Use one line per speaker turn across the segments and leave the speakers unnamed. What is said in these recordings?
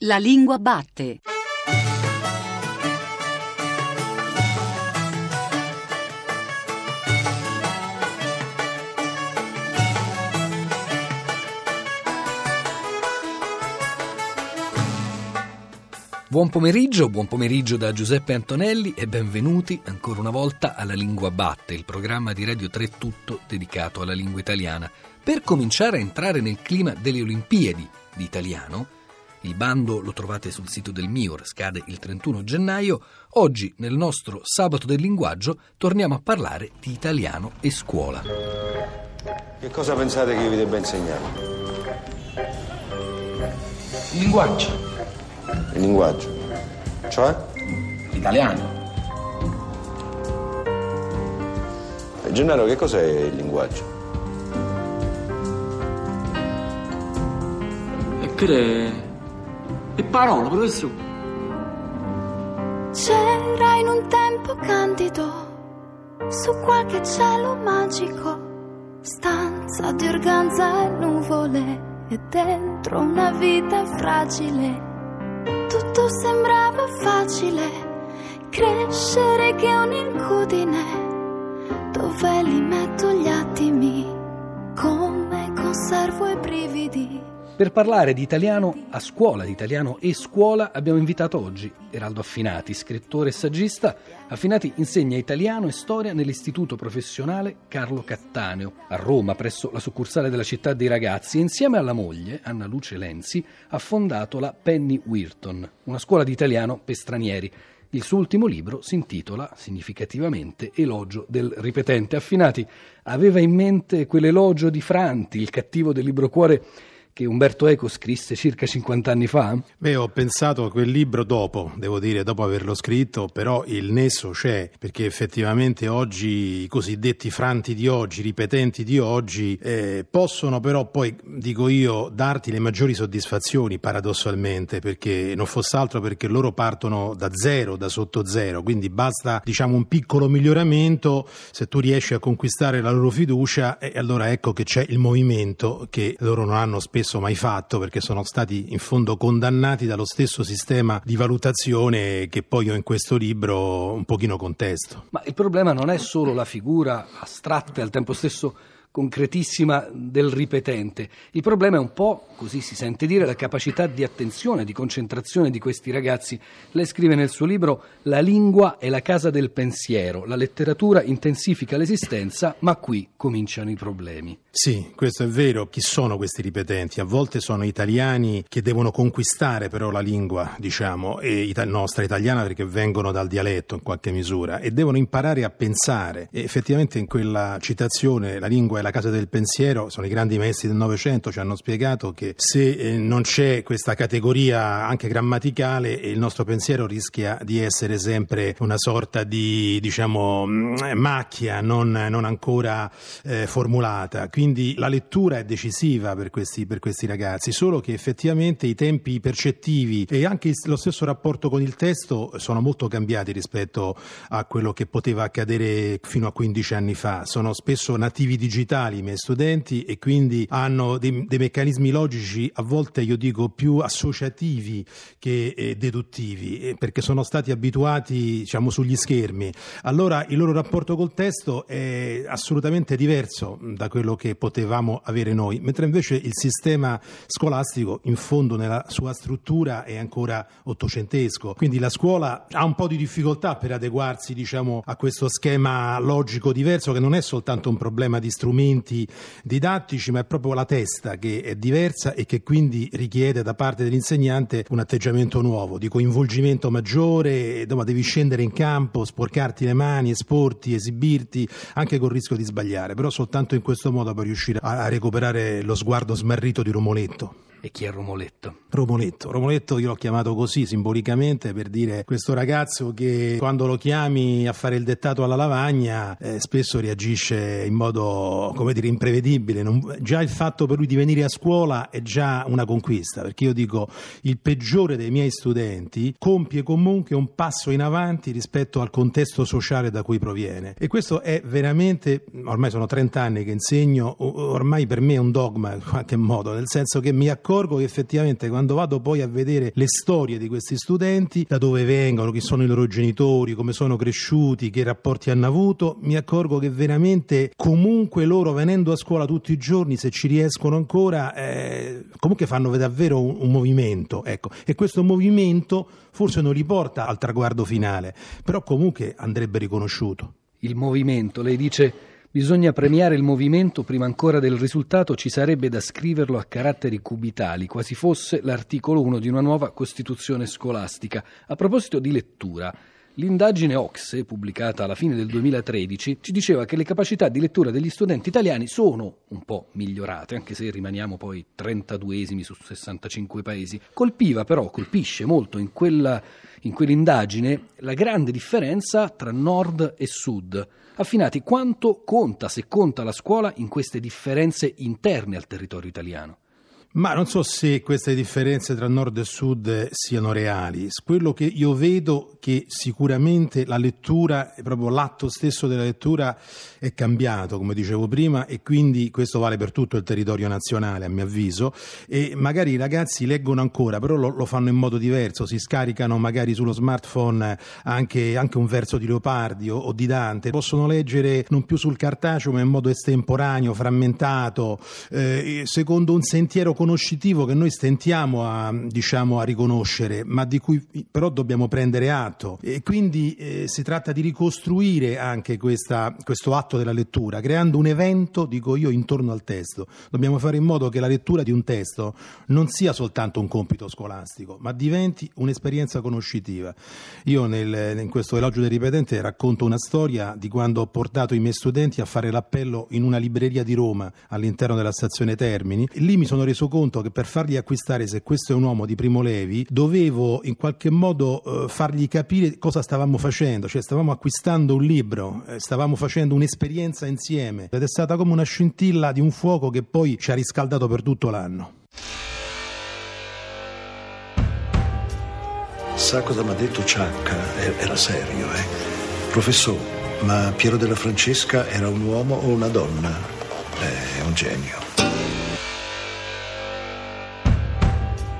La lingua batte.
Buon pomeriggio, buon pomeriggio da Giuseppe Antonelli e benvenuti ancora una volta alla Lingua Batte, il programma di Radio 3 tutto dedicato alla lingua italiana. Per cominciare a entrare nel clima delle Olimpiadi di italiano, il bando lo trovate sul sito del MIUR, scade il 31 gennaio. Oggi, nel nostro Sabato del Linguaggio, torniamo a parlare di italiano e scuola.
Che cosa pensate che io vi debba insegnare?
Il linguaggio,
Il linguaggio. Cioè?
l'italiano.
Eh, Gennaro, che cos'è il linguaggio?
E che le... E parola, professore.
C'era in un tempo candido, su qualche cielo magico, stanza di organza e nuvole, e dentro una vita fragile. Tutto sembrava facile, crescere che un'incudine. Dove li metto gli attimi, come conservo i brividi.
Per parlare di italiano a scuola, di italiano e scuola, abbiamo invitato oggi Eraldo Affinati, scrittore e saggista. Affinati insegna italiano e storia nell'Istituto Professionale Carlo Cattaneo, a Roma, presso la succursale della città dei ragazzi, insieme alla moglie, Anna Luce Lenzi, ha fondato la Penny Weirton, una scuola di italiano per stranieri. Il suo ultimo libro si intitola significativamente Elogio del ripetente. Affinati aveva in mente quell'elogio di Franti, il cattivo del libro cuore che Umberto Eco scrisse circa 50 anni fa?
Beh, ho pensato a quel libro dopo, devo dire, dopo averlo scritto, però il nesso c'è, perché effettivamente oggi i cosiddetti franti di oggi, ripetenti di oggi, eh, possono però poi, dico io, darti le maggiori soddisfazioni, paradossalmente, perché non fosse altro perché loro partono da zero, da sotto zero, quindi basta, diciamo, un piccolo miglioramento, se tu riesci a conquistare la loro fiducia, e allora ecco che c'è il movimento che loro non hanno spesso mai fatto perché sono stati in fondo condannati dallo stesso sistema di valutazione che poi io in questo libro un pochino contesto.
Ma il problema non è solo la figura astratta e al tempo stesso concretissima del ripetente. Il problema è un po', così si sente dire, la capacità di attenzione, di concentrazione di questi ragazzi. Lei scrive nel suo libro La lingua è la casa del pensiero, la letteratura intensifica l'esistenza, ma qui cominciano i problemi.
Sì, questo è vero. Chi sono questi ripetenti? A volte sono italiani che devono conquistare però la lingua, diciamo, ita- nostra italiana perché vengono dal dialetto in qualche misura e devono imparare a pensare. E effettivamente in quella citazione la lingua è la casa del pensiero, sono i grandi maestri del Novecento, ci hanno spiegato che se eh, non c'è questa categoria anche grammaticale, il nostro pensiero rischia di essere sempre una sorta di, diciamo, mh, macchia non, non ancora eh, formulata. Quindi la lettura è decisiva per questi, per questi ragazzi, solo che effettivamente i tempi percettivi e anche lo stesso rapporto con il testo sono molto cambiati rispetto a quello che poteva accadere fino a 15 anni fa. Sono spesso nativi digitali i miei studenti e quindi hanno dei, dei meccanismi logici a volte io dico più associativi che eh, deduttivi eh, perché sono stati abituati diciamo sugli schermi. Allora il loro rapporto col testo è assolutamente diverso da quello che potevamo avere noi, mentre invece il sistema scolastico in fondo nella sua struttura è ancora ottocentesco. Quindi la scuola ha un po' di difficoltà per adeguarsi diciamo a questo schema logico diverso che non è soltanto un problema di strumenti didattici, ma è proprio la testa che è diversa e che quindi richiede da parte dell'insegnante un atteggiamento nuovo, di coinvolgimento maggiore, insomma, devi scendere in campo, sporcarti le mani, esporti, esibirti, anche col rischio di sbagliare, però soltanto in questo modo puoi riuscire a recuperare lo sguardo smarrito di Romoletto.
E chi è Romoletto?
Romoletto. Romoletto io l'ho chiamato così simbolicamente per dire questo ragazzo che quando lo chiami a fare il dettato alla lavagna eh, spesso reagisce in modo, come dire, imprevedibile. Non- già il fatto per lui di venire a scuola è già una conquista, perché io dico il peggiore dei miei studenti compie comunque un passo in avanti rispetto al contesto sociale da cui proviene. E questo è veramente, ormai sono 30 anni che insegno, ormai per me è un dogma in qualche modo, nel senso che mi accorgo accorgo che effettivamente quando vado poi a vedere le storie di questi studenti, da dove vengono, chi sono i loro genitori, come sono cresciuti, che rapporti hanno avuto, mi accorgo che veramente comunque loro venendo a scuola tutti i giorni, se ci riescono ancora, eh, comunque fanno davvero un, un movimento. Ecco. E questo movimento forse non li porta al traguardo finale, però comunque andrebbe riconosciuto.
Il movimento, lei dice Bisogna premiare il movimento prima ancora del risultato, ci sarebbe da scriverlo a caratteri cubitali, quasi fosse l'articolo 1 di una nuova Costituzione scolastica. A proposito di lettura, L'indagine Ocse, pubblicata alla fine del 2013, ci diceva che le capacità di lettura degli studenti italiani sono un po' migliorate, anche se rimaniamo poi 32esimi su 65 paesi. Colpiva però, colpisce molto in, quella, in quell'indagine la grande differenza tra nord e sud. Affinati, quanto conta, se conta la scuola, in queste differenze interne al territorio italiano?
Ma non so se queste differenze tra nord e sud siano reali. Quello che io vedo è che sicuramente la lettura, proprio l'atto stesso della lettura è cambiato, come dicevo prima, e quindi questo vale per tutto il territorio nazionale, a mio avviso, e magari i ragazzi leggono ancora, però lo, lo fanno in modo diverso, si scaricano magari sullo smartphone anche, anche un verso di Leopardi o, o, di Dante, possono leggere non più sul cartaceo ma in modo estemporaneo, frammentato, eh, secondo un sentiero conoscitivo che noi stentiamo a, diciamo, a riconoscere, ma di cui però dobbiamo prendere atto. E quindi eh, si tratta di ricostruire anche questa, questo atto della lettura, creando un evento, dico io, intorno al testo. Dobbiamo fare in modo che la lettura di un testo non sia soltanto un compito scolastico, ma diventi un'esperienza conoscitiva. Io nel, in questo elogio del ripetente racconto una storia di quando ho portato i miei studenti a fare l'appello in una libreria di Roma all'interno della stazione Termini. Lì mi sono reso conto conto che per fargli acquistare se questo è un uomo di Primo Levi, dovevo in qualche modo eh, fargli capire cosa stavamo facendo, cioè stavamo acquistando un libro, eh, stavamo facendo un'esperienza insieme ed è stata come una scintilla di un fuoco che poi ci ha riscaldato per tutto l'anno.
Sa cosa mi ha detto Ciacca? Era serio, eh? Professore, ma Piero della Francesca era un uomo o una donna? Eh, è un genio.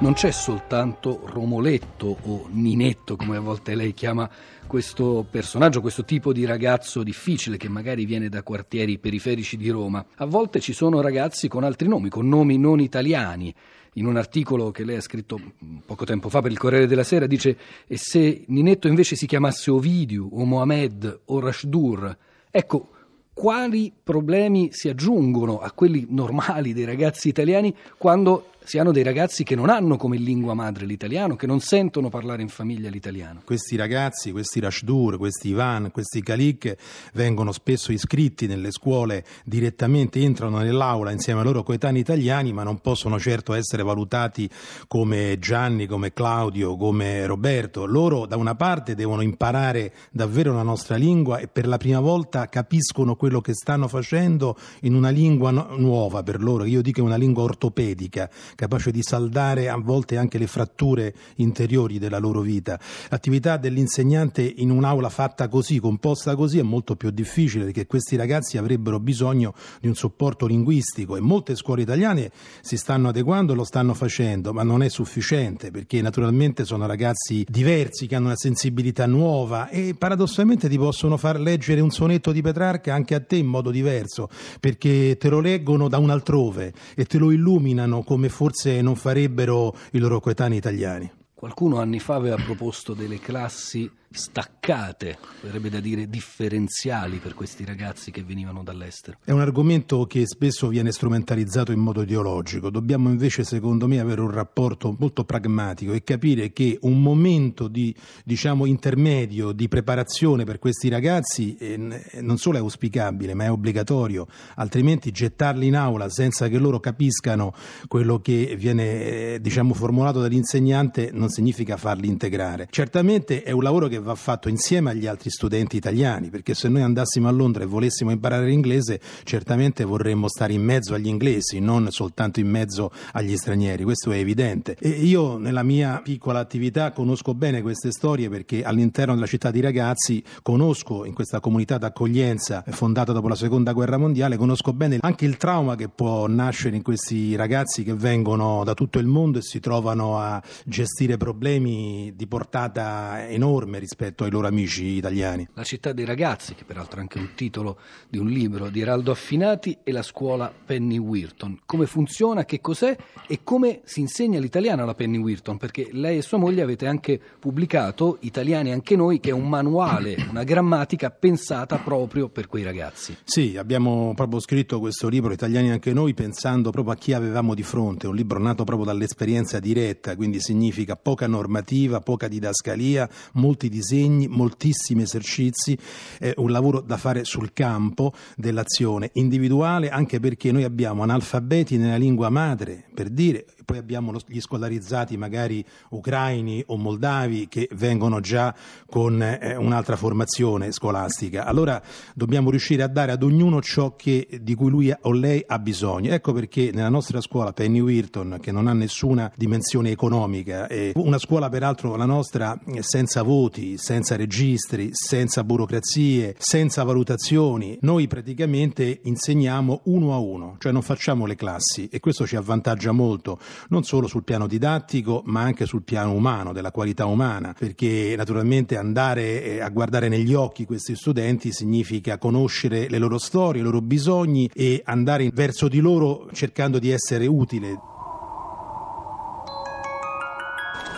Non c'è soltanto Romoletto o Ninetto, come a volte lei chiama questo personaggio, questo tipo di ragazzo difficile che magari viene da quartieri periferici di Roma. A volte ci sono ragazzi con altri nomi, con nomi non italiani. In un articolo che lei ha scritto poco tempo fa per il Corriere della Sera dice e se Ninetto invece si chiamasse Ovidio o Mohamed o Rashdur? Ecco, quali problemi si aggiungono a quelli normali dei ragazzi italiani quando si hanno dei ragazzi che non hanno come lingua madre l'italiano, che non sentono parlare in famiglia l'italiano.
Questi ragazzi, questi Rashdur, questi Ivan, questi Kalik vengono spesso iscritti nelle scuole direttamente, entrano nell'aula insieme ai loro coetanei italiani, ma non possono certo essere valutati come Gianni, come Claudio, come Roberto. Loro da una parte devono imparare davvero la nostra lingua e per la prima volta capiscono quello che stanno facendo in una lingua no- nuova per loro, io dico una lingua ortopedica capace di saldare a volte anche le fratture interiori della loro vita. L'attività dell'insegnante in un'aula fatta così, composta così, è molto più difficile perché questi ragazzi avrebbero bisogno di un supporto linguistico e molte scuole italiane si stanno adeguando e lo stanno facendo, ma non è sufficiente perché naturalmente sono ragazzi diversi che hanno una sensibilità nuova e paradossalmente ti possono far leggere un sonetto di Petrarca anche a te in modo diverso perché te lo leggono da un altrove e te lo illuminano come forse non farebbero i loro coetanei italiani.
Qualcuno anni fa aveva proposto delle classi staccate, verrebbe da dire differenziali per questi ragazzi che venivano dall'estero.
È un argomento che spesso viene strumentalizzato in modo ideologico. Dobbiamo invece, secondo me, avere un rapporto molto pragmatico e capire che un momento di diciamo, intermedio di preparazione per questi ragazzi eh, non solo è auspicabile, ma è obbligatorio, altrimenti gettarli in aula senza che loro capiscano quello che viene eh, diciamo, formulato dall'insegnante non significa farli integrare. Certamente è un lavoro che va fatto insieme agli altri studenti italiani, perché se noi andassimo a Londra e volessimo imparare l'inglese, certamente vorremmo stare in mezzo agli inglesi, non soltanto in mezzo agli stranieri, questo è evidente. E io nella mia piccola attività conosco bene queste storie perché all'interno della città di ragazzi conosco in questa comunità d'accoglienza fondata dopo la seconda guerra mondiale, conosco bene anche il trauma che può nascere in questi ragazzi che vengono da tutto il mondo e si trovano a gestire problemi di portata enorme rispetto ai loro amici italiani.
La città dei ragazzi, che peraltro è anche un titolo di un libro di Eraldo Affinati, e la scuola Penny Wirton. Come funziona, che cos'è e come si insegna l'italiano alla Penny Wirton? Perché lei e sua moglie avete anche pubblicato Italiani anche noi, che è un manuale, una grammatica pensata proprio per quei ragazzi.
Sì, abbiamo proprio scritto questo libro Italiani anche noi pensando proprio a chi avevamo di fronte, un libro nato proprio dall'esperienza diretta, quindi significa poca normativa, poca didascalia, molti disegni, moltissimi esercizi, eh, un lavoro da fare sul campo dell'azione individuale, anche perché noi abbiamo analfabeti nella lingua madre, per dire, poi abbiamo gli scolarizzati magari ucraini o moldavi che vengono già con eh, un'altra formazione scolastica. Allora dobbiamo riuscire a dare ad ognuno ciò che, di cui lui o lei ha bisogno. Ecco perché nella nostra scuola Penny Wirton, che non ha nessuna dimensione economica, una scuola peraltro la nostra senza voti, senza registri, senza burocrazie, senza valutazioni, noi praticamente insegniamo uno a uno, cioè non facciamo le classi e questo ci avvantaggia molto non solo sul piano didattico ma anche sul piano umano, della qualità umana, perché naturalmente andare eh, a guardare negli occhi questi studenti significa conoscere le loro storie, i loro bisogni e andare verso di loro cercando di essere utile.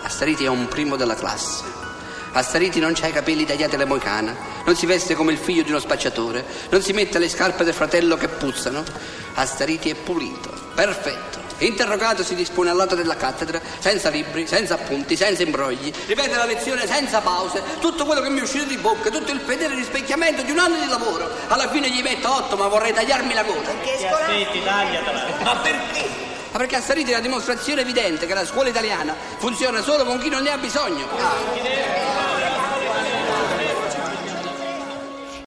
Astariti è un primo della classe. Astariti non ha i capelli tagliati alla moicana, non si veste come il figlio di uno spacciatore, non si mette le scarpe del fratello che puzzano. Astariti è pulito, perfetto. Interrogato si dispone all'atto della cattedra, senza libri, senza appunti, senza imbrogli, ripete la lezione senza pause, tutto quello che mi è uscito di bocca, tutto il fedele rispecchiamento di un anno di lavoro. Alla fine gli metto otto, ma vorrei tagliarmi la coda.
Che aspetti, tagliatela.
Ma perché? Ma perché a Sariti è la dimostrazione evidente che la scuola italiana funziona solo con chi non ne ha bisogno. Ah.